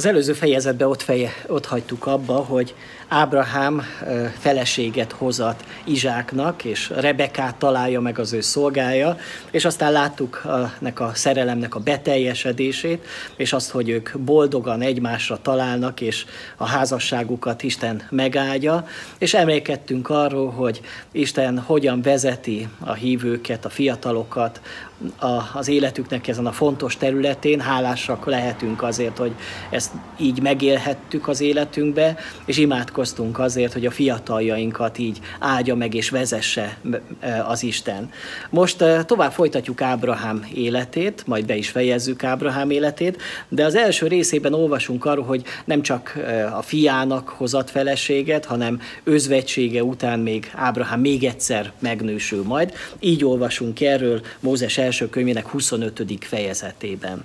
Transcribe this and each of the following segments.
Az előző fejezetben ott, feje, ott hagytuk abba, hogy Ábrahám feleséget hozat Izsáknak, és Rebekát találja meg az ő szolgája, és aztán láttuk nek a szerelemnek a beteljesedését, és azt, hogy ők boldogan egymásra találnak, és a házasságukat Isten megáldja, és emlékeztünk arról, hogy Isten hogyan vezeti a hívőket, a fiatalokat a, az életüknek ezen a fontos területén, hálásak lehetünk azért, hogy ezt így megélhettük az életünkbe, és imádkoztunk azért, hogy a fiataljainkat így áldja meg és vezesse az Isten. Most tovább folytatjuk Ábrahám életét, majd be is fejezzük Ábrahám életét, de az első részében olvasunk arról, hogy nem csak a fiának hozat feleséget, hanem özvegysége után még Ábrahám még egyszer megnősül majd. Így olvasunk erről Mózes első könyvének 25. fejezetében.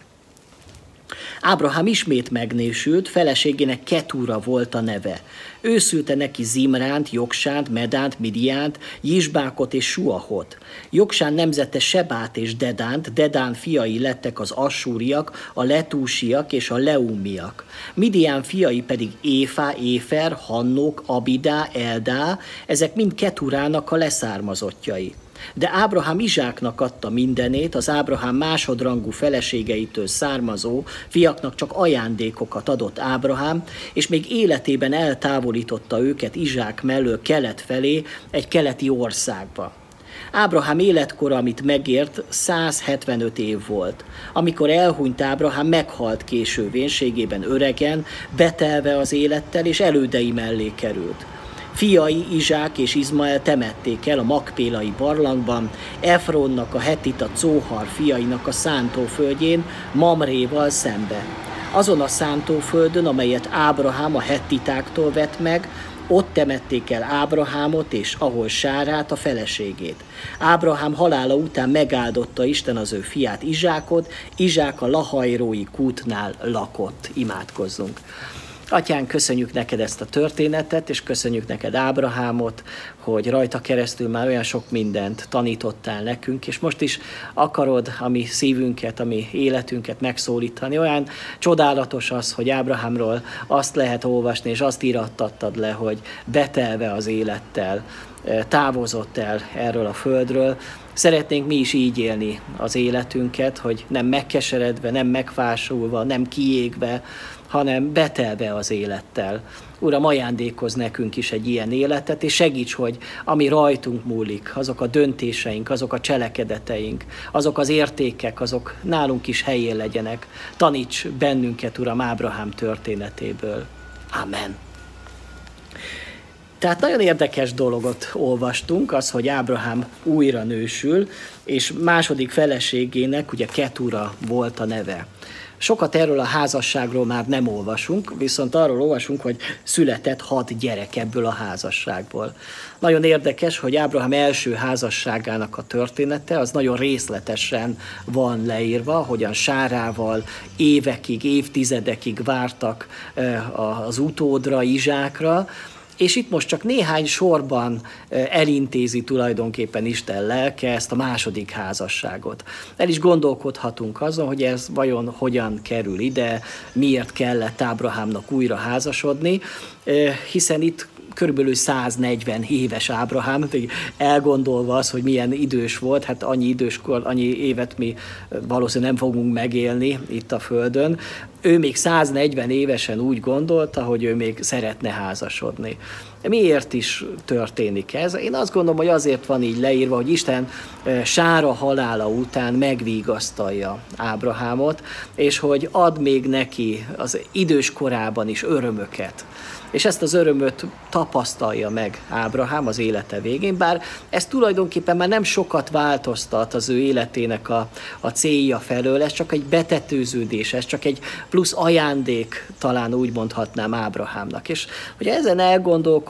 Ábrahám ismét megnésült, feleségének Ketúra volt a neve. Ő szülte neki Zimránt, Jogsánt, Medánt, Midiánt, Jisbákot és Suahot. Jogsán nemzete Sebát és Dedánt, Dedán fiai lettek az Assúriak, a Letúsiak és a Leumiak. Midián fiai pedig Éfá, Éfer, Hannok, Abidá, Eldá, ezek mind Keturának a leszármazottjai. De Ábrahám Izsáknak adta mindenét, az Ábrahám másodrangú feleségeitől származó fiaknak csak ajándékokat adott Ábrahám, és még életében eltávolította őket Izsák mellől kelet felé, egy keleti országba. Ábrahám életkora, amit megért, 175 év volt. Amikor elhunyt Ábrahám, meghalt késő vénségében öregen, betelve az élettel, és elődei mellé került. Fiai Izsák és Izmael temették el a Makpélai barlangban, Efronnak a hetita Cóhar fiainak a szántóföldjén, Mamréval szembe. Azon a szántóföldön, amelyet Ábrahám a hettitáktól vett meg, ott temették el Ábrahámot és ahol Sárát, a feleségét. Ábrahám halála után megáldotta Isten az ő fiát Izsákot, Izsák a lahajrói kútnál lakott. Imádkozzunk. Atyán, köszönjük neked ezt a történetet, és köszönjük neked Ábrahámot, hogy rajta keresztül már olyan sok mindent tanítottál nekünk, és most is akarod a mi szívünket, a mi életünket megszólítani. Olyan csodálatos az, hogy Ábrahámról azt lehet olvasni, és azt írattattad le, hogy betelve az élettel, eh, távozott el erről a földről. Szeretnénk mi is így élni az életünket, hogy nem megkeseredve, nem megfásulva, nem kiégve, hanem betelve az élettel. Uram, ajándékoz nekünk is egy ilyen életet, és segíts, hogy ami rajtunk múlik, azok a döntéseink, azok a cselekedeteink, azok az értékek, azok nálunk is helyén legyenek. Taníts bennünket, Uram, Ábrahám történetéből. Amen. Tehát nagyon érdekes dologot olvastunk, az, hogy Ábrahám újra nősül, és második feleségének ugye Ketura volt a neve. Sokat erről a házasságról már nem olvasunk, viszont arról olvasunk, hogy született hat gyerek ebből a házasságból. Nagyon érdekes, hogy Ábrahám első házasságának a története az nagyon részletesen van leírva, hogyan Sárával évekig, évtizedekig vártak eh, az utódra, Izsákra, és itt most csak néhány sorban elintézi tulajdonképpen Isten lelke ezt a második házasságot. El is gondolkodhatunk azon, hogy ez vajon hogyan kerül ide, miért kellett Ábrahámnak újra házasodni, hiszen itt körülbelül 140 éves Ábrahám, elgondolva az, hogy milyen idős volt, hát annyi időskor, annyi évet mi valószínűleg nem fogunk megélni itt a Földön. Ő még 140 évesen úgy gondolta, hogy ő még szeretne házasodni. Miért is történik ez? Én azt gondolom, hogy azért van így leírva, hogy Isten Sára halála után megvigasztalja Ábrahámot, és hogy ad még neki az idős korában is örömöket és ezt az örömöt tapasztalja meg Ábrahám az élete végén, bár ez tulajdonképpen már nem sokat változtat az ő életének a, a célja felől, ez csak egy betetőződés, ez csak egy plusz ajándék, talán úgy mondhatnám Ábrahámnak. És hogy ezen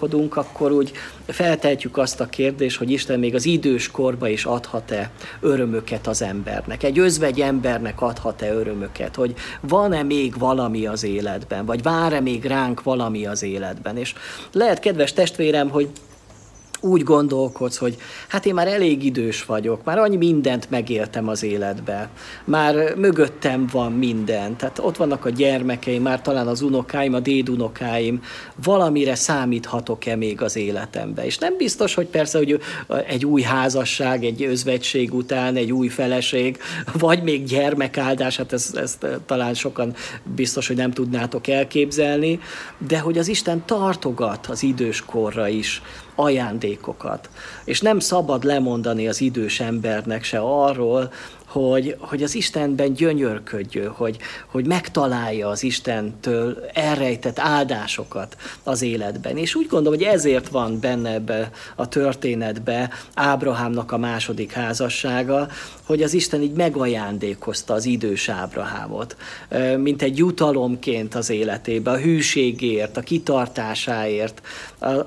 elgondolkodunk, akkor úgy feltehetjük azt a kérdést, hogy Isten még az idős korba is adhat-e örömöket az embernek. Egy özvegy embernek adhat-e örömöket, hogy van-e még valami az életben, vagy vár-e még ránk valami az életben. És lehet, kedves testvérem, hogy úgy gondolkodsz, hogy hát én már elég idős vagyok, már annyi mindent megéltem az életbe, már mögöttem van minden, tehát ott vannak a gyermekeim, már talán az unokáim, a dédunokáim, valamire számíthatok-e még az életembe. És nem biztos, hogy persze, hogy egy új házasság, egy özvegység után, egy új feleség, vagy még gyermekáldás, hát ezt, ezt talán sokan biztos, hogy nem tudnátok elképzelni, de hogy az Isten tartogat az időskorra is, ajándékokat. És nem szabad lemondani az idős embernek se arról, hogy, hogy az Istenben gyönyörködjön, hogy, hogy megtalálja az Istentől elrejtett áldásokat az életben. És úgy gondolom, hogy ezért van benne ebbe a történetbe Ábrahámnak a második házassága, hogy az Isten így megajándékozta az idős Ábrahámot, mint egy jutalomként az életébe, a hűségért, a kitartásáért,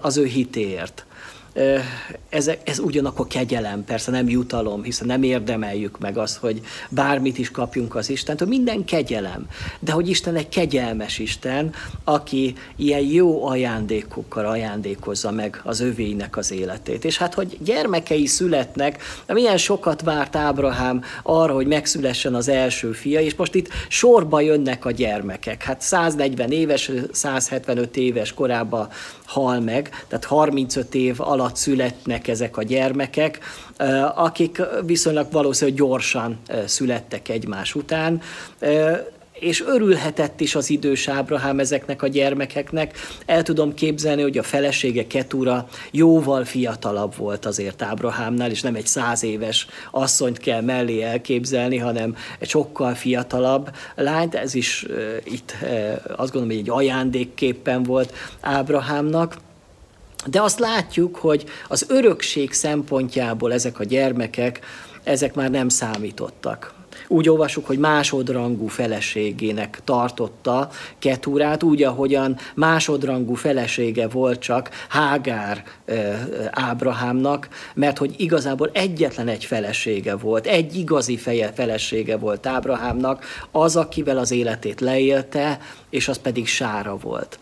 az ő hitéért ez, ez ugyanakkor kegyelem, persze nem jutalom, hiszen nem érdemeljük meg azt, hogy bármit is kapjunk az Istentől, minden kegyelem. De hogy Isten egy kegyelmes Isten, aki ilyen jó ajándékokkal ajándékozza meg az övéinek az életét. És hát, hogy gyermekei születnek, milyen sokat várt Ábrahám arra, hogy megszülessen az első fia, és most itt sorba jönnek a gyermekek. Hát 140 éves, 175 éves korában hal meg, tehát 35 év alatt születnek ezek a gyermekek, akik viszonylag valószínűleg gyorsan születtek egymás után és örülhetett is az idős Ábrahám ezeknek a gyermekeknek. El tudom képzelni, hogy a felesége Ketura jóval fiatalabb volt azért Ábrahámnál, és nem egy száz éves asszonyt kell mellé elképzelni, hanem egy sokkal fiatalabb lányt. Ez is uh, itt uh, azt gondolom, hogy egy ajándékképpen volt Ábrahámnak. De azt látjuk, hogy az örökség szempontjából ezek a gyermekek, ezek már nem számítottak. Úgy olvasjuk, hogy másodrangú feleségének tartotta Ketúrát, úgy, ahogyan másodrangú felesége volt csak Hágár Ábrahámnak, mert hogy igazából egyetlen egy felesége volt, egy igazi feje felesége volt Ábrahámnak, az, akivel az életét leélte, és az pedig Sára volt.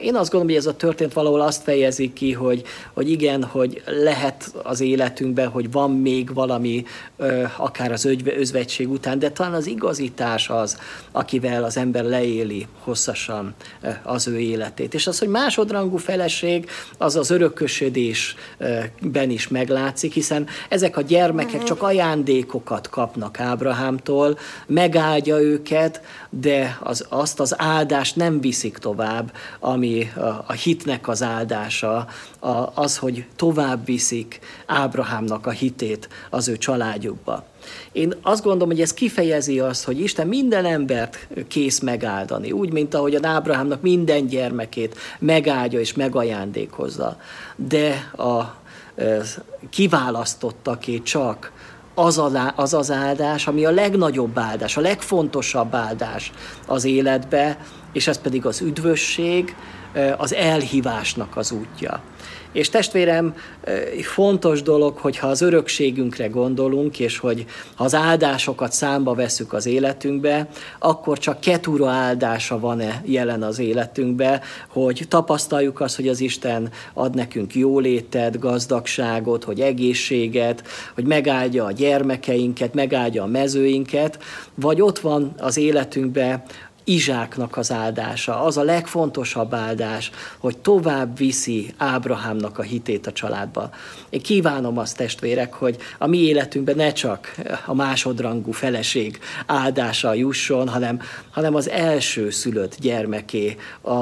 Én azt gondolom, hogy ez a történet valahol azt fejezi ki, hogy, hogy igen, hogy lehet az életünkben, hogy van még valami, akár az özvegység után, de talán az igazítás az, akivel az ember leéli hosszasan az ő életét. És az, hogy másodrangú feleség, az az örökösödésben is meglátszik, hiszen ezek a gyermekek csak ajándékokat kapnak Ábrahámtól, megáldja őket, de az, azt az áldást nem viszik tovább, ami a, a hitnek az áldása, a, az, hogy tovább viszik Ábrahámnak a hitét az ő családjukba. Én azt gondolom, hogy ez kifejezi azt, hogy Isten minden embert kész megáldani, úgy, mint ahogy a Ábrahámnak minden gyermekét megáldja és megajándékozza. De a kiválasztottaké csak az, a, az az áldás, ami a legnagyobb áldás, a legfontosabb áldás az életbe, és ez pedig az üdvösség, az elhívásnak az útja. És testvérem, fontos dolog, hogyha az örökségünkre gondolunk, és hogy ha az áldásokat számba veszük az életünkbe, akkor csak ketura áldása van-e jelen az életünkbe, hogy tapasztaljuk azt, hogy az Isten ad nekünk jólétet, gazdagságot, hogy egészséget, hogy megáldja a gyermekeinket, megáldja a mezőinket, vagy ott van az életünkbe Izsáknak az áldása, az a legfontosabb áldás, hogy tovább viszi Ábrahámnak a hitét a családba. Én kívánom azt, testvérek, hogy a mi életünkben ne csak a másodrangú feleség áldása jusson, hanem, hanem az első szülött gyermeké,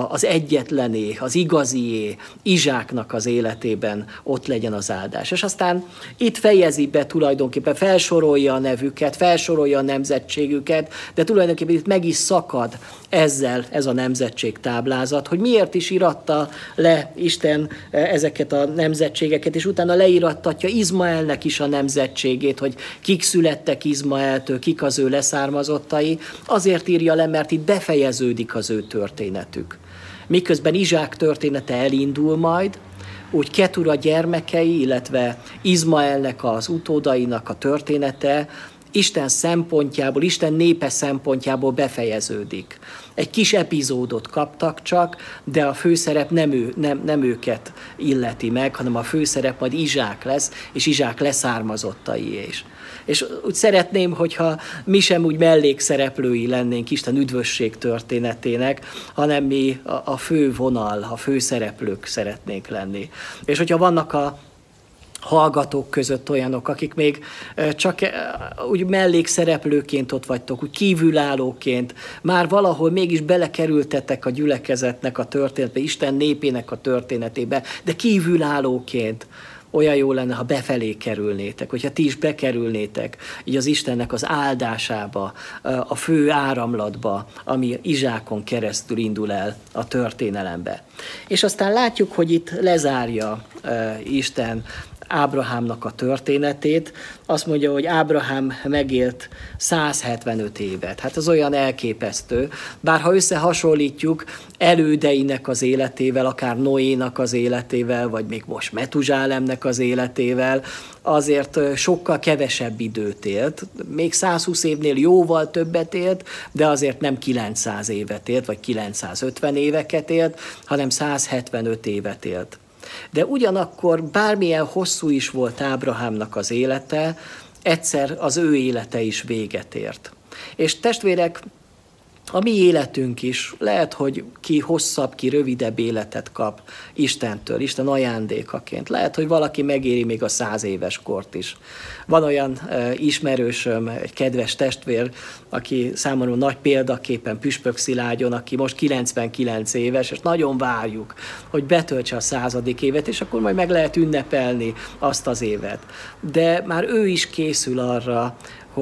az egyetlené, az igazié, Izsáknak az életében ott legyen az áldás. És aztán itt fejezi be tulajdonképpen, felsorolja a nevüket, felsorolja a nemzetségüket, de tulajdonképpen itt meg is szakad marad ezzel ez a nemzetség táblázat, hogy miért is iratta le Isten eh, ezeket a nemzetségeket, és utána leírattatja Izmaelnek is a nemzetségét, hogy kik születtek Izmaeltől, kik az ő leszármazottai, azért írja le, mert itt befejeződik az ő történetük. Miközben Izsák története elindul majd, úgy Ketura gyermekei, illetve Izmaelnek az utódainak a története Isten szempontjából, Isten népe szempontjából befejeződik. Egy kis epizódot kaptak csak, de a főszerep nem, ő, nem, nem őket illeti meg, hanem a főszerep majd Izsák lesz, és Izsák leszármazottai is. És úgy szeretném, hogyha mi sem úgy mellékszereplői lennénk Isten üdvösség történetének, hanem mi a, a fő vonal, a fő szereplők szeretnénk lenni. És hogyha vannak a hallgatók között olyanok, akik még csak úgy mellékszereplőként ott vagytok, úgy kívülállóként, már valahol mégis belekerültetek a gyülekezetnek a történetbe, Isten népének a történetébe, de kívülállóként olyan jó lenne, ha befelé kerülnétek, hogyha ti is bekerülnétek így az Istennek az áldásába, a fő áramlatba, ami Izsákon keresztül indul el a történelembe. És aztán látjuk, hogy itt lezárja Isten Ábrahámnak a történetét. Azt mondja, hogy Ábrahám megélt 175 évet. Hát az olyan elképesztő. Bár ha összehasonlítjuk elődeinek az életével, akár Noénak az életével, vagy még most Metuzsálemnek az életével, azért sokkal kevesebb időt élt. Még 120 évnél jóval többet élt, de azért nem 900 évet élt, vagy 950 éveket élt, hanem 175 évet élt. De ugyanakkor bármilyen hosszú is volt Ábrahámnak az élete, egyszer az ő élete is véget ért. És testvérek, a mi életünk is lehet, hogy ki hosszabb, ki rövidebb életet kap Istentől, Isten ajándékaként. Lehet, hogy valaki megéri még a száz éves kort is. Van olyan uh, ismerősöm, egy kedves testvér, aki számomra nagy példaképpen Püspök Szilágyon, aki most 99 éves, és nagyon várjuk, hogy betöltse a századik évet, és akkor majd meg lehet ünnepelni azt az évet. De már ő is készül arra,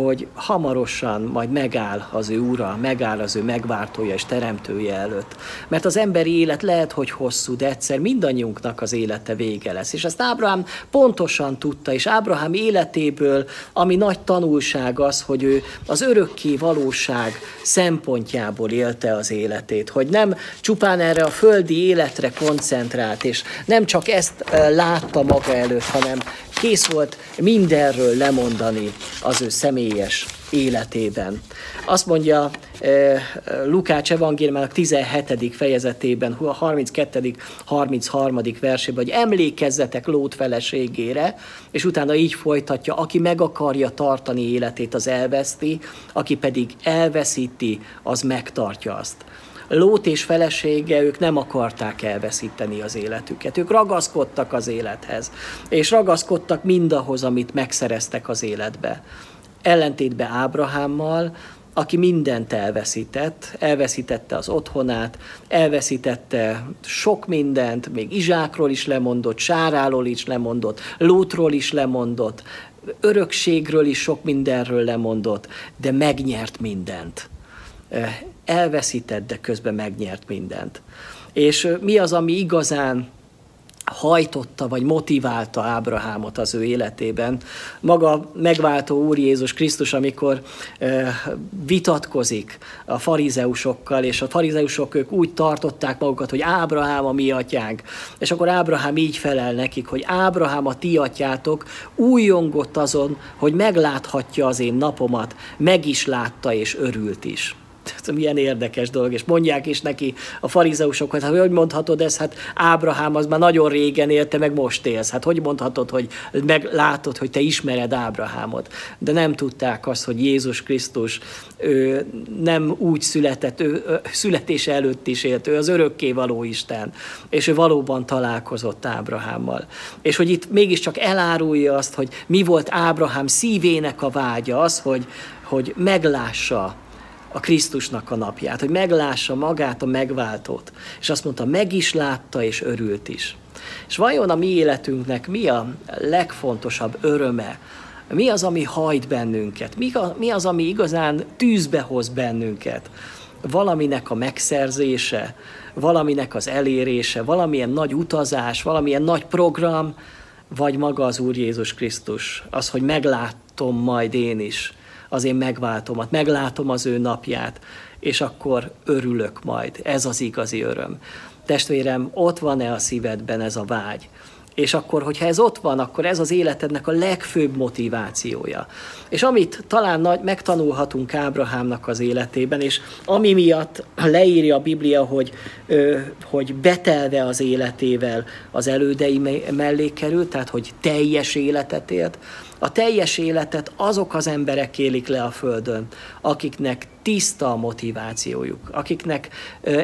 hogy hamarosan majd megáll az ő ura, megáll az ő megváltója és teremtője előtt. Mert az emberi élet lehet, hogy hosszú, de egyszer mindannyiunknak az élete vége lesz. És ezt Ábrahám pontosan tudta, és Ábrahám életéből, ami nagy tanulság az, hogy ő az örökké valóság szempontjából élte az életét, hogy nem csupán erre a földi életre koncentrált, és nem csak ezt eh, látta maga előtt, hanem kész volt mindenről lemondani az ő személyes életében. Azt mondja eh, Lukács evangéliumának 17. fejezetében, a 32. 33. versében, hogy emlékezzetek Lót feleségére, és utána így folytatja, aki meg akarja tartani életét, az elveszti, aki pedig elveszíti, az megtartja azt. Lót és felesége, ők nem akarták elveszíteni az életüket. Ők ragaszkodtak az élethez, és ragaszkodtak mindahhoz, amit megszereztek az életbe. Ellentétben Ábrahámmal, aki mindent elveszített, elveszítette az otthonát, elveszítette sok mindent, még Izsákról is lemondott, Sáráról is lemondott, Lótról is lemondott, örökségről is sok mindenről lemondott, de megnyert mindent elveszített, de közben megnyert mindent. És mi az, ami igazán hajtotta vagy motiválta Ábrahámot az ő életében. Maga megváltó Úr Jézus Krisztus, amikor vitatkozik a farizeusokkal, és a farizeusok ők úgy tartották magukat, hogy Ábrahám a mi atyánk. És akkor Ábrahám így felel nekik, hogy Ábrahám a ti atyátok újongott azon, hogy megláthatja az én napomat, meg is látta és örült is. Tehát milyen érdekes dolog, és mondják is neki a farizeusok, hogy hát hogy mondhatod ezt, hát Ábrahám az már nagyon régen élte, meg most élsz. Hát hogy mondhatod, hogy meglátod, hogy te ismered Ábrahámot. De nem tudták azt, hogy Jézus Krisztus ő nem úgy született, ő születése előtt is élt, ő az örökké való Isten, és ő valóban találkozott Ábrahámmal. És hogy itt mégiscsak elárulja azt, hogy mi volt Ábrahám szívének a vágya, az, hogy, hogy meglássa a Krisztusnak a napját, hogy meglássa magát a megváltót. És azt mondta, meg is látta, és örült is. És vajon a mi életünknek mi a legfontosabb öröme, mi az, ami hajt bennünket? Mi, az, ami igazán tűzbe hoz bennünket? Valaminek a megszerzése, valaminek az elérése, valamilyen nagy utazás, valamilyen nagy program, vagy maga az Úr Jézus Krisztus, az, hogy meglátom majd én is az én megváltomat, meglátom az ő napját, és akkor örülök majd. Ez az igazi öröm. Testvérem, ott van-e a szívedben ez a vágy? És akkor, hogyha ez ott van, akkor ez az életednek a legfőbb motivációja. És amit talán nagy, megtanulhatunk Ábrahámnak az életében, és ami miatt leírja a Biblia, hogy, ö, hogy betelve az életével az elődei mellé került, tehát hogy teljes életet élt, a teljes életet azok az emberek élik le a Földön, akiknek tiszta a motivációjuk, akiknek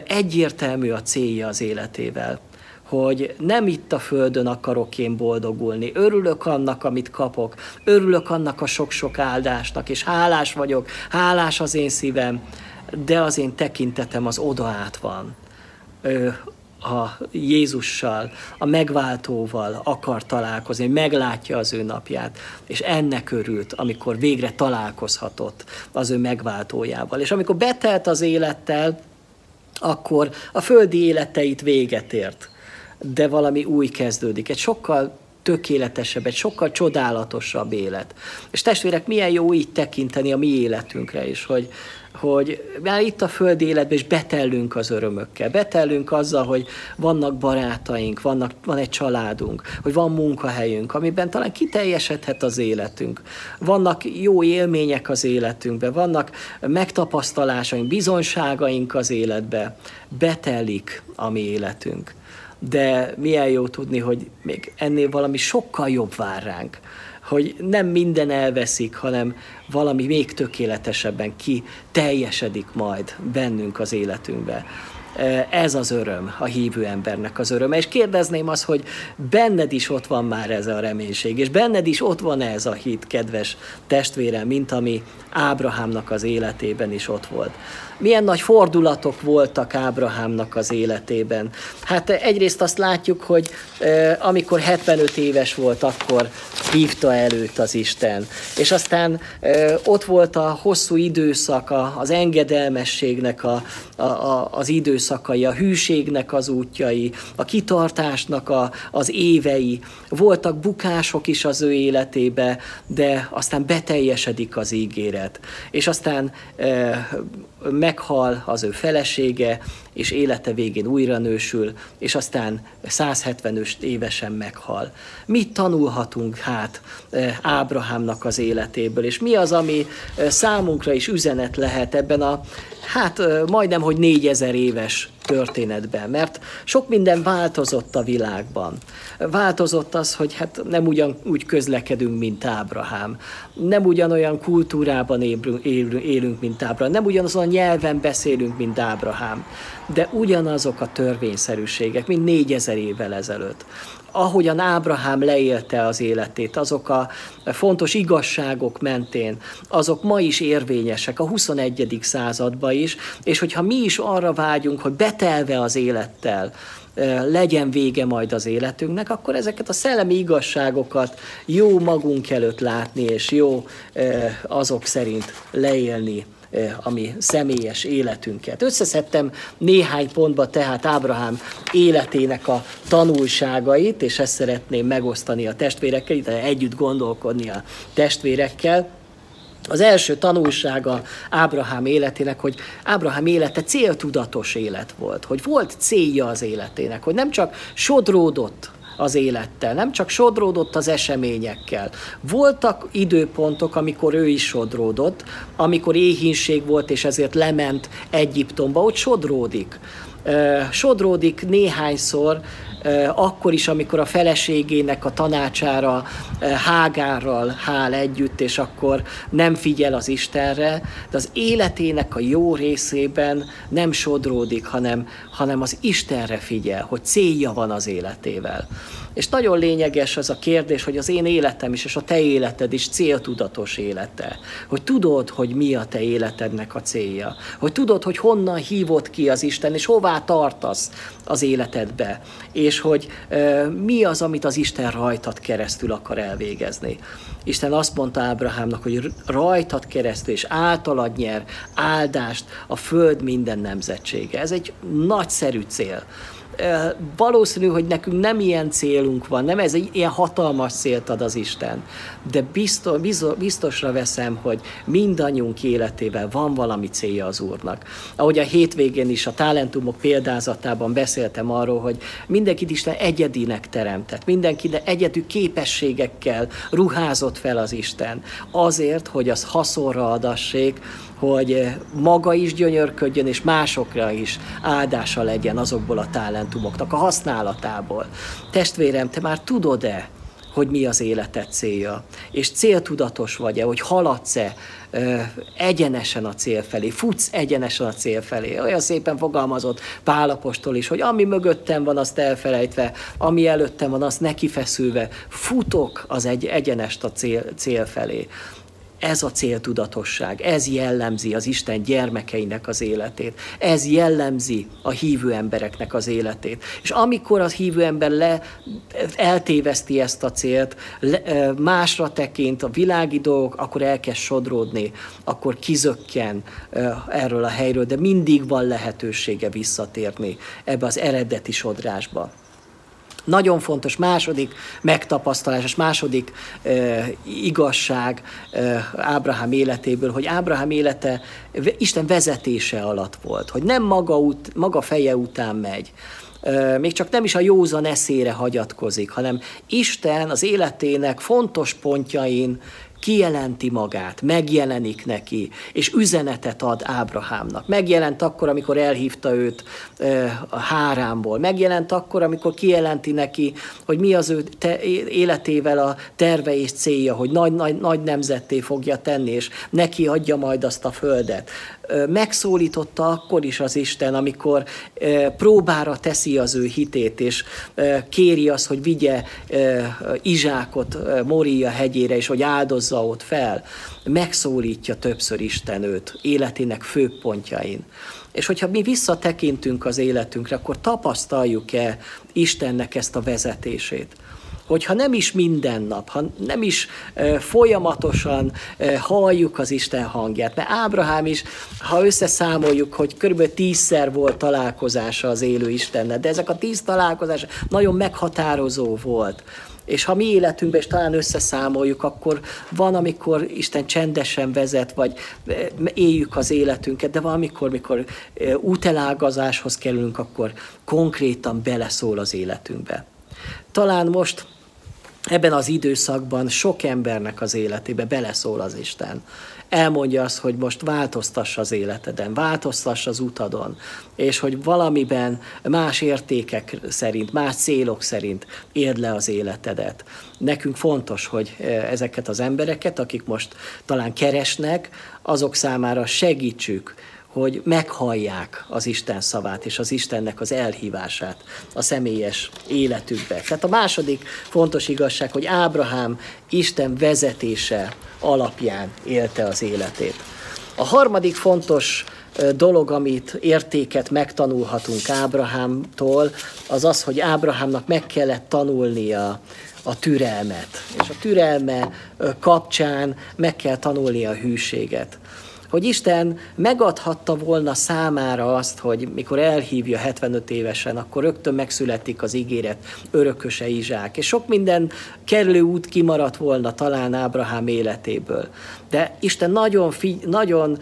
egyértelmű a célja az életével hogy nem itt a földön akarok én boldogulni, örülök annak, amit kapok, örülök annak a sok-sok áldásnak, és hálás vagyok, hálás az én szívem, de az én tekintetem az oda át van. A Jézussal, a megváltóval akar találkozni, meglátja az ő napját, és ennek örült, amikor végre találkozhatott az ő megváltójával. És amikor betelt az élettel, akkor a földi életeit véget ért, de valami új kezdődik. Egy sokkal tökéletesebb, egy sokkal csodálatosabb élet. És testvérek, milyen jó így tekinteni a mi életünkre is, hogy, hogy már itt a földi életben is betellünk az örömökkel, betellünk azzal, hogy vannak barátaink, vannak, van egy családunk, hogy van munkahelyünk, amiben talán kiteljesedhet az életünk. Vannak jó élmények az életünkben, vannak megtapasztalásaink, bizonságaink az életbe. Betelik a mi életünk. De milyen jó tudni, hogy még ennél valami sokkal jobb vár ránk hogy nem minden elveszik, hanem valami még tökéletesebben ki teljesedik majd bennünk az életünkbe. Ez az öröm, a hívő embernek az öröme. És kérdezném azt, hogy benned is ott van már ez a reménység, és benned is ott van ez a hit, kedves testvérem, mint ami Ábrahámnak az életében is ott volt milyen nagy fordulatok voltak Ábrahámnak az életében. Hát egyrészt azt látjuk, hogy amikor 75 éves volt, akkor hívta előtt az Isten. És aztán ott volt a hosszú időszak, az engedelmességnek a, a, a, az időszakai, a hűségnek az útjai, a kitartásnak a, az évei. Voltak bukások is az ő életébe, de aztán beteljesedik az ígéret. És aztán meghal az ő felesége, és élete végén újra nősül, és aztán 175 évesen meghal. Mit tanulhatunk hát eh, Ábrahámnak az életéből, és mi az, ami eh, számunkra is üzenet lehet ebben a, hát eh, majdnem, hogy négyezer éves történetben, mert sok minden változott a világban. Változott az, hogy hát nem ugyan úgy közlekedünk, mint Ábrahám, nem ugyanolyan kultúrában élünk, élünk mint Ábrahám, nem ugyanazon a nyelven beszélünk, mint Ábrahám, de ugyanazok a törvényszerűségek, mint négyezer évvel ezelőtt ahogyan Ábrahám leélte az életét, azok a fontos igazságok mentén, azok ma is érvényesek a 21. században is, és hogyha mi is arra vágyunk, hogy betelve az élettel, legyen vége majd az életünknek, akkor ezeket a szellemi igazságokat jó magunk előtt látni, és jó azok szerint leélni a mi személyes életünket. Összeszedtem néhány pontba tehát Ábrahám életének a tanulságait, és ezt szeretném megosztani a testvérekkel, itt együtt gondolkodni a testvérekkel. Az első tanulsága Ábrahám életének, hogy Ábrahám élete céltudatos élet volt, hogy volt célja az életének, hogy nem csak sodródott az élettel, nem csak sodródott az eseményekkel. Voltak időpontok, amikor ő is sodródott, amikor éhínség volt, és ezért lement Egyiptomba, ott sodródik. Sodródik néhányszor, akkor is, amikor a feleségének a tanácsára Hágárral hál együtt, és akkor nem figyel az Istenre, de az életének a jó részében nem sodródik, hanem, hanem az Istenre figyel, hogy célja van az életével. És nagyon lényeges az a kérdés, hogy az én életem is, és a te életed is céltudatos élete. Hogy tudod, hogy mi a te életednek a célja. Hogy tudod, hogy honnan hívott ki az Isten, és hová tartasz az életedbe. És hogy e, mi az, amit az Isten rajtad keresztül akar elvégezni. Isten azt mondta Ábrahámnak, hogy rajtad keresztül és általad nyer áldást a föld minden nemzetsége. Ez egy nagyszerű cél valószínű, hogy nekünk nem ilyen célunk van, nem ez egy ilyen hatalmas célt ad az Isten, de biztos, biztosra veszem, hogy mindannyiunk életében van valami célja az Úrnak. Ahogy a hétvégén is a talentumok példázatában beszéltem arról, hogy mindenkit Isten egyedinek teremtett, mindenkinek egyedű képességekkel ruházott fel az Isten, azért, hogy az haszonra adassék, hogy maga is gyönyörködjön, és másokra is áldása legyen azokból a talentumoknak a használatából. Testvérem, te már tudod-e, hogy mi az életed célja, és céltudatos vagy-e, hogy haladsz-e ö, egyenesen a cél felé, futsz egyenesen a cél felé. Olyan szépen fogalmazott Pálapostól is, hogy ami mögöttem van, azt elfelejtve, ami előttem van, azt nekifeszülve, futok az egy egyenest a cél, cél felé. Ez a céltudatosság, ez jellemzi az Isten gyermekeinek az életét, ez jellemzi a hívő embereknek az életét. És amikor az hívő ember le, eltéveszti ezt a célt, le, másra tekint a világi dolgok, akkor elkezd sodródni, akkor kizökken erről a helyről, de mindig van lehetősége visszatérni ebbe az eredeti sodrásba. Nagyon fontos második megtapasztalás, és második e, igazság e, Ábrahám életéből, hogy Ábrahám élete Isten vezetése alatt volt, hogy nem maga, út, maga feje után megy, még csak nem is a józan eszére hagyatkozik, hanem Isten az életének fontos pontjain kijelenti magát, megjelenik neki, és üzenetet ad Ábrahámnak. Megjelent akkor, amikor elhívta őt a hárámból. Megjelent akkor, amikor kijelenti neki, hogy mi az ő te- életével a terve és célja, hogy nagy, nagy, nagy nemzetté fogja tenni, és neki adja majd azt a földet megszólította akkor is az Isten, amikor próbára teszi az ő hitét, és kéri azt, hogy vigye Izsákot Moria hegyére, és hogy áldozza ott fel. Megszólítja többször Isten őt életének főpontjain. És hogyha mi visszatekintünk az életünkre, akkor tapasztaljuk-e Istennek ezt a vezetését hogyha nem is minden nap, ha nem is folyamatosan halljuk az Isten hangját, mert Ábrahám is, ha összeszámoljuk, hogy körülbelül tízszer volt találkozása az élő Istennel, de ezek a tíz találkozások nagyon meghatározó volt. És ha mi életünkben is talán összeszámoljuk, akkor van, amikor Isten csendesen vezet, vagy éljük az életünket, de van, amikor, mikor útelágazáshoz kerülünk, akkor konkrétan beleszól az életünkbe. Talán most ebben az időszakban sok embernek az életébe beleszól az Isten. Elmondja azt, hogy most változtass az életeden, változtass az utadon, és hogy valamiben más értékek szerint, más célok szerint érd le az életedet. Nekünk fontos, hogy eh, ezeket az embereket, akik most talán keresnek, azok számára segítsük, hogy meghallják az Isten szavát és az Istennek az elhívását a személyes életükbe. Tehát a második fontos igazság, hogy Ábrahám Isten vezetése alapján élte az életét. A harmadik fontos dolog, amit értéket megtanulhatunk Ábrahámtól, az az, hogy Ábrahámnak meg kellett tanulnia a türelmet. És a türelme kapcsán meg kell tanulnia a hűséget hogy Isten megadhatta volna számára azt, hogy mikor elhívja 75 évesen, akkor rögtön megszületik az ígéret örököse Izsák. És sok minden kerülő út kimaradt volna talán Ábrahám életéből. De Isten nagyon, fi, nagyon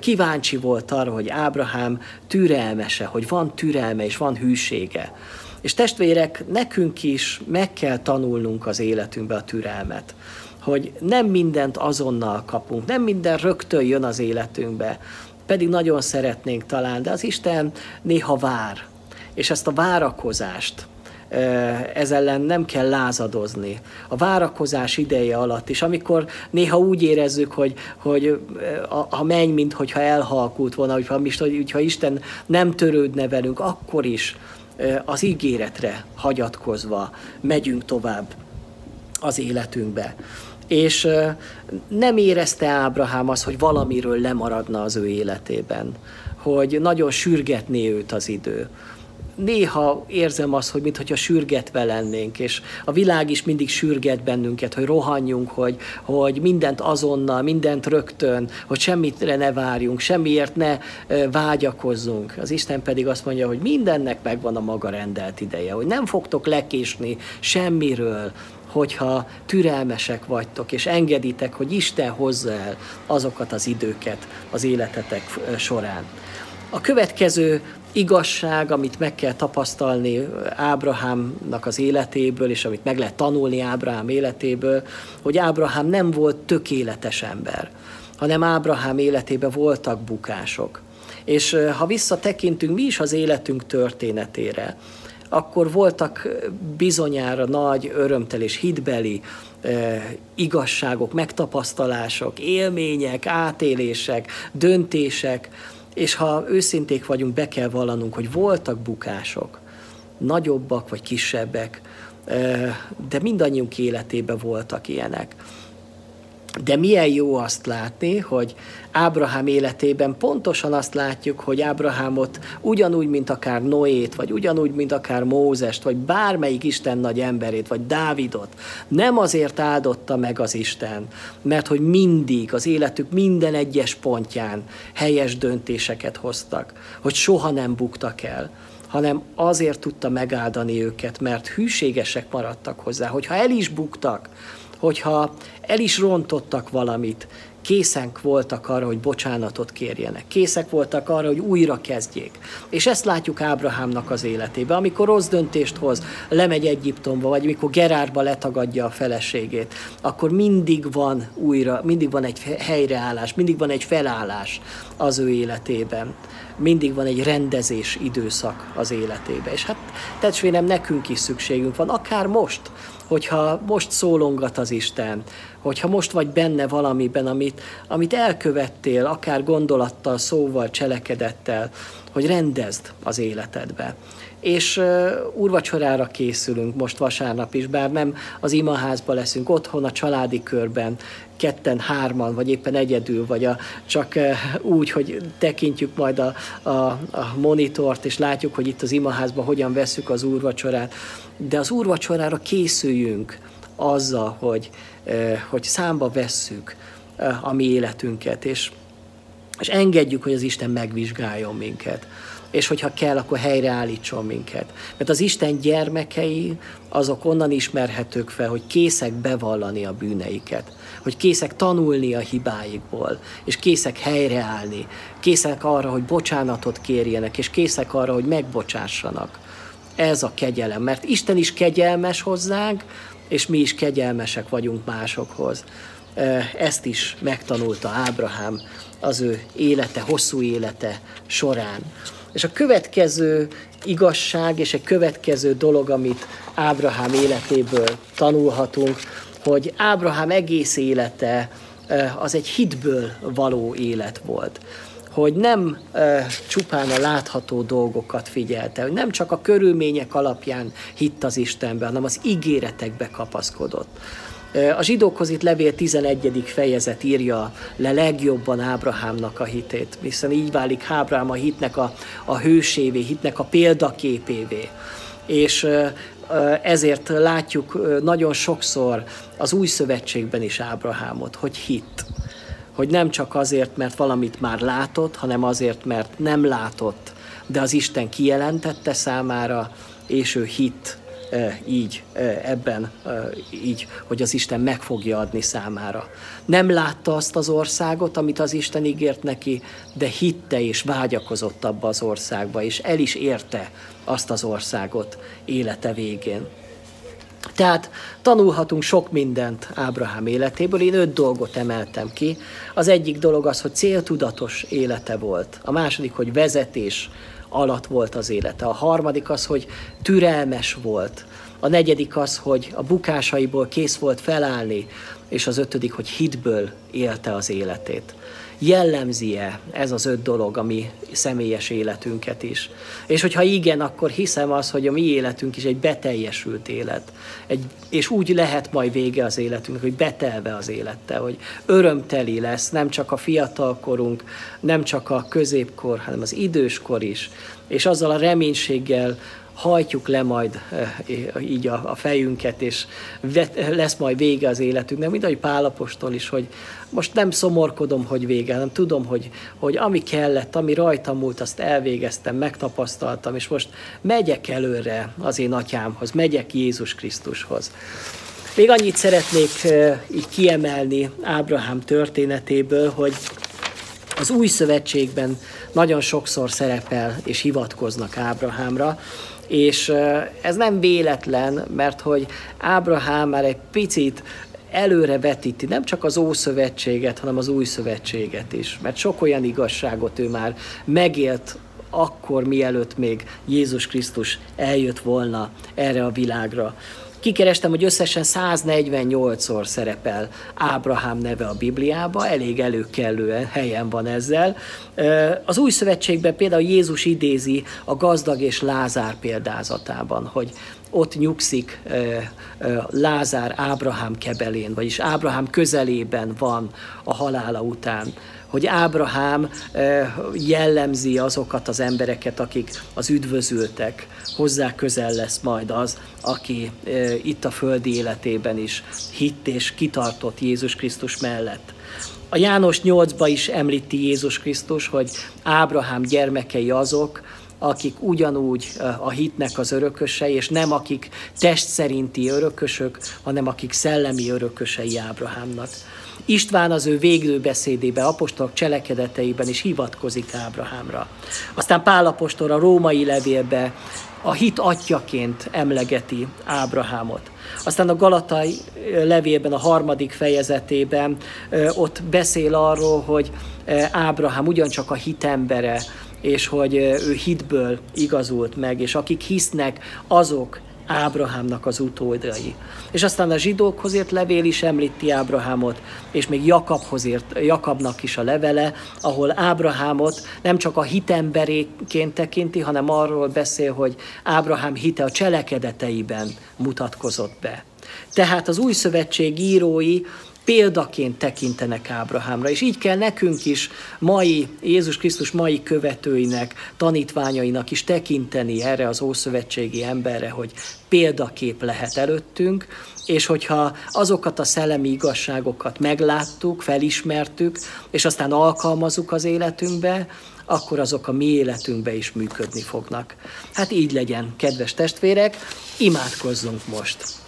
kíváncsi volt arra, hogy Ábrahám türelmese, hogy van türelme és van hűsége. És testvérek, nekünk is meg kell tanulnunk az életünkbe a türelmet hogy nem mindent azonnal kapunk, nem minden rögtön jön az életünkbe, pedig nagyon szeretnénk talán, de az Isten néha vár, és ezt a várakozást, ez ellen nem kell lázadozni. A várakozás ideje alatt is, amikor néha úgy érezzük, hogy, hogy a, a menny, mintha elhalkult volna, hogyha, hogyha Isten nem törődne velünk, akkor is az ígéretre hagyatkozva megyünk tovább az életünkbe és nem érezte Ábrahám az, hogy valamiről lemaradna az ő életében, hogy nagyon sürgetné őt az idő. néha érzem azt, hogy mintha sürgetve lennénk, és a világ is mindig sürget bennünket, hogy rohanjunk, hogy, hogy mindent azonnal, mindent rögtön, hogy semmitre ne várjunk, semmiért ne vágyakozzunk. Az Isten pedig azt mondja, hogy mindennek megvan a maga rendelt ideje, hogy nem fogtok lekésni semmiről, hogyha türelmesek vagytok, és engeditek, hogy Isten hozza el azokat az időket az életetek során. A következő igazság, amit meg kell tapasztalni Ábrahámnak az életéből, és amit meg lehet tanulni Ábrahám életéből, hogy Ábrahám nem volt tökéletes ember, hanem Ábrahám életében voltak bukások. És ha visszatekintünk mi is az életünk történetére, akkor voltak bizonyára nagy örömtel és hitbeli eh, igazságok, megtapasztalások, élmények, átélések, döntések, és ha őszinték vagyunk, be kell vallanunk, hogy voltak bukások, nagyobbak vagy kisebbek, de mindannyiunk életében voltak ilyenek. De milyen jó azt látni, hogy Ábrahám életében pontosan azt látjuk, hogy Ábrahámot ugyanúgy, mint akár Noét, vagy ugyanúgy, mint akár Mózest, vagy bármelyik Isten nagy emberét, vagy Dávidot, nem azért áldotta meg az Isten, mert hogy mindig az életük minden egyes pontján helyes döntéseket hoztak, hogy soha nem buktak el, hanem azért tudta megáldani őket, mert hűségesek maradtak hozzá, hogyha el is buktak, hogyha el is rontottak valamit, készek voltak arra, hogy bocsánatot kérjenek. Készek voltak arra, hogy újra kezdjék. És ezt látjuk Ábrahámnak az életébe. Amikor rossz döntést hoz, lemegy Egyiptomba, vagy amikor Gerárba letagadja a feleségét, akkor mindig van újra, mindig van egy helyreállás, mindig van egy felállás az ő életében. Mindig van egy rendezés időszak az életébe. És hát testvérem, nekünk is szükségünk van, akár most, hogyha most szólongat az Isten, hogyha most vagy benne valamiben, amit, amit elkövettél, akár gondolattal, szóval, cselekedettel, hogy rendezd az életedbe. És uh, úrvacsorára készülünk most vasárnap is, bár nem az imaházba leszünk, otthon a családi körben, ketten, hárman, vagy éppen egyedül, vagy a, csak uh, úgy, hogy tekintjük majd a, a, a monitort, és látjuk, hogy itt az imaházban hogyan veszük az úrvacsorát. De az úrvacsorára készüljünk azzal, hogy, hogy számba vesszük a mi életünket, és, és engedjük, hogy az Isten megvizsgáljon minket és hogyha kell, akkor helyreállítson minket. Mert az Isten gyermekei azok onnan ismerhetők fel, hogy készek bevallani a bűneiket, hogy készek tanulni a hibáikból, és készek helyreállni, készek arra, hogy bocsánatot kérjenek, és készek arra, hogy megbocsássanak. Ez a kegyelem, mert Isten is kegyelmes hozzánk, és mi is kegyelmesek vagyunk másokhoz. Ezt is megtanulta Ábrahám az ő élete, hosszú élete során. És a következő igazság és egy következő dolog, amit Ábrahám életéből tanulhatunk, hogy Ábrahám egész élete az egy hitből való élet volt hogy nem e, csupán a látható dolgokat figyelte, hogy nem csak a körülmények alapján hitt az Istenbe, hanem az ígéretekbe kapaszkodott. A zsidókhoz itt levél 11. fejezet írja le legjobban Ábrahámnak a hitét, hiszen így válik Ábrahám a hitnek a, a hősévé, hitnek a példaképévé. És ezért látjuk nagyon sokszor az új szövetségben is Ábrahámot, hogy hit. Hogy nem csak azért, mert valamit már látott, hanem azért, mert nem látott, de az Isten kijelentette számára, és ő hit így, ebben, így, hogy az Isten meg fogja adni számára. Nem látta azt az országot, amit az Isten ígért neki, de hitte és vágyakozott abba az országba, és el is érte azt az országot élete végén. Tehát tanulhatunk sok mindent Ábrahám életéből. Én öt dolgot emeltem ki. Az egyik dolog az, hogy céltudatos élete volt. A második, hogy vezetés alatt volt az élete. A harmadik az, hogy türelmes volt. A negyedik az, hogy a bukásaiból kész volt felállni, és az ötödik, hogy hitből élte az életét. Jellemzi-e ez az öt dolog a mi személyes életünket is. És hogyha igen, akkor hiszem az, hogy a mi életünk is egy beteljesült élet. Egy, és úgy lehet majd vége az életünknek, hogy betelve az élete, hogy örömteli lesz, nem csak a fiatalkorunk, nem csak a középkor, hanem az időskor is. És azzal a reménységgel hajtjuk le majd eh, így a, fejünket, és lesz majd vége az életünknek, mint ahogy Pálapostól is, hogy most nem szomorkodom, hogy vége, hanem tudom, hogy, hogy ami kellett, ami rajtam múlt, azt elvégeztem, megtapasztaltam, és most megyek előre az én atyámhoz, megyek Jézus Krisztushoz. Még annyit szeretnék eh, így kiemelni Ábrahám történetéből, hogy az új szövetségben nagyon sokszor szerepel és hivatkoznak Ábrahámra, és ez nem véletlen, mert hogy Ábrahám már egy picit előre vetíti nem csak az Ószövetséget, hanem az Új Szövetséget is. Mert sok olyan igazságot ő már megélt akkor, mielőtt még Jézus Krisztus eljött volna erre a világra. Kikerestem, hogy összesen 148-szor szerepel Ábrahám neve a Bibliába, elég előkelően helyen van ezzel. Az új szövetségben például Jézus idézi a gazdag és Lázár példázatában, hogy ott nyugszik Lázár Ábrahám kebelén, vagyis Ábrahám közelében van a halála után hogy Ábrahám jellemzi azokat az embereket, akik az üdvözültek, hozzá közel lesz majd az, aki itt a földi életében is hitt és kitartott Jézus Krisztus mellett. A János 8-ba is említi Jézus Krisztus, hogy Ábrahám gyermekei azok, akik ugyanúgy a hitnek az örökösei, és nem akik test szerinti örökösök, hanem akik szellemi örökösei Ábrahámnak. István az ő véglő beszédébe, apostolok cselekedeteiben is hivatkozik Ábrahámra. Aztán Pál apostol a római levélbe a hit atyaként emlegeti Ábrahámot. Aztán a Galatai levélben, a harmadik fejezetében ott beszél arról, hogy Ábrahám ugyancsak a hit embere, és hogy ő hitből igazult meg, és akik hisznek, azok Ábrahámnak az utódai. És aztán a zsidókhoz írt levél is említi Ábrahámot, és még Jakabhoz írt, Jakabnak is a levele, ahol Ábrahámot nem csak a hitemberéként tekinti, hanem arról beszél, hogy Ábrahám hite a cselekedeteiben mutatkozott be. Tehát az új szövetség írói példaként tekintenek Ábrahámra, és így kell nekünk is mai, Jézus Krisztus mai követőinek, tanítványainak is tekinteni erre az ószövetségi emberre, hogy példakép lehet előttünk, és hogyha azokat a szellemi igazságokat megláttuk, felismertük, és aztán alkalmazunk az életünkbe, akkor azok a mi életünkbe is működni fognak. Hát így legyen, kedves testvérek, imádkozzunk most!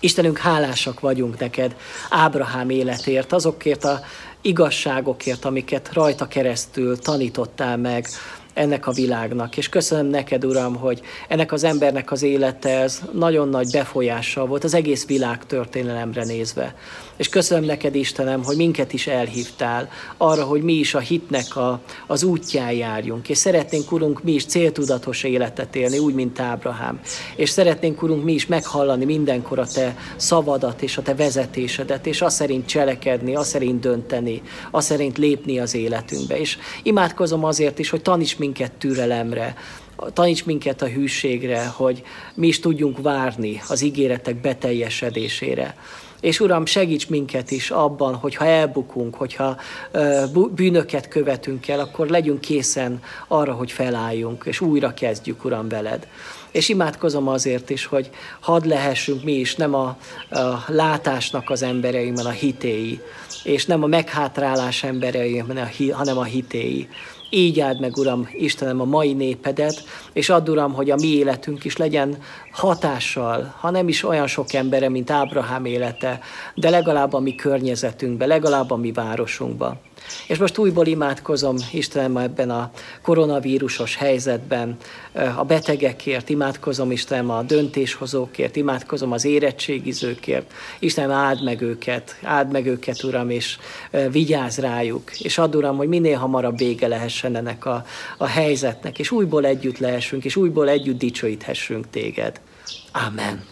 Istenünk, hálásak vagyunk neked Ábrahám életért, azokért a igazságokért, amiket rajta keresztül tanítottál meg, ennek a világnak. És köszönöm neked, Uram, hogy ennek az embernek az élete ez nagyon nagy befolyással volt az egész világ történelemre nézve. És köszönöm neked, Istenem, hogy minket is elhívtál arra, hogy mi is a hitnek a, az útján járjunk. És szeretnénk, Urunk, mi is céltudatos életet élni, úgy, mint Ábrahám. És szeretnénk, Urunk, mi is meghallani mindenkor a Te szavadat és a Te vezetésedet, és azt szerint cselekedni, azt szerint dönteni, azt szerint lépni az életünkbe. És imádkozom azért is, hogy taníts minket türelemre, taníts minket a hűségre, hogy mi is tudjunk várni az ígéretek beteljesedésére. És Uram, segíts minket is abban, hogyha elbukunk, hogyha bűnöket követünk el, akkor legyünk készen arra, hogy felálljunk, és újra kezdjük, Uram, veled. És imádkozom azért is, hogy hadd lehessünk mi is nem a, a látásnak az emberei, hanem a hitéi, és nem a meghátrálás emberei, hanem a hitéi. Így áld meg, Uram, Istenem, a mai népedet, és add, Uram, hogy a mi életünk is legyen hatással, ha nem is olyan sok embere, mint Ábrahám élete, de legalább a mi környezetünkbe, legalább a mi városunkba. És most újból imádkozom Istenem ebben a koronavírusos helyzetben, a betegekért, imádkozom Istenem a döntéshozókért, imádkozom az érettségizőkért. Istenem, áld meg őket, áld meg őket, Uram, és vigyázz rájuk. És add, Uram, hogy minél hamarabb vége lehessen ennek a, a helyzetnek, és újból együtt lehessünk, és újból együtt dicsőíthessünk téged. Amen.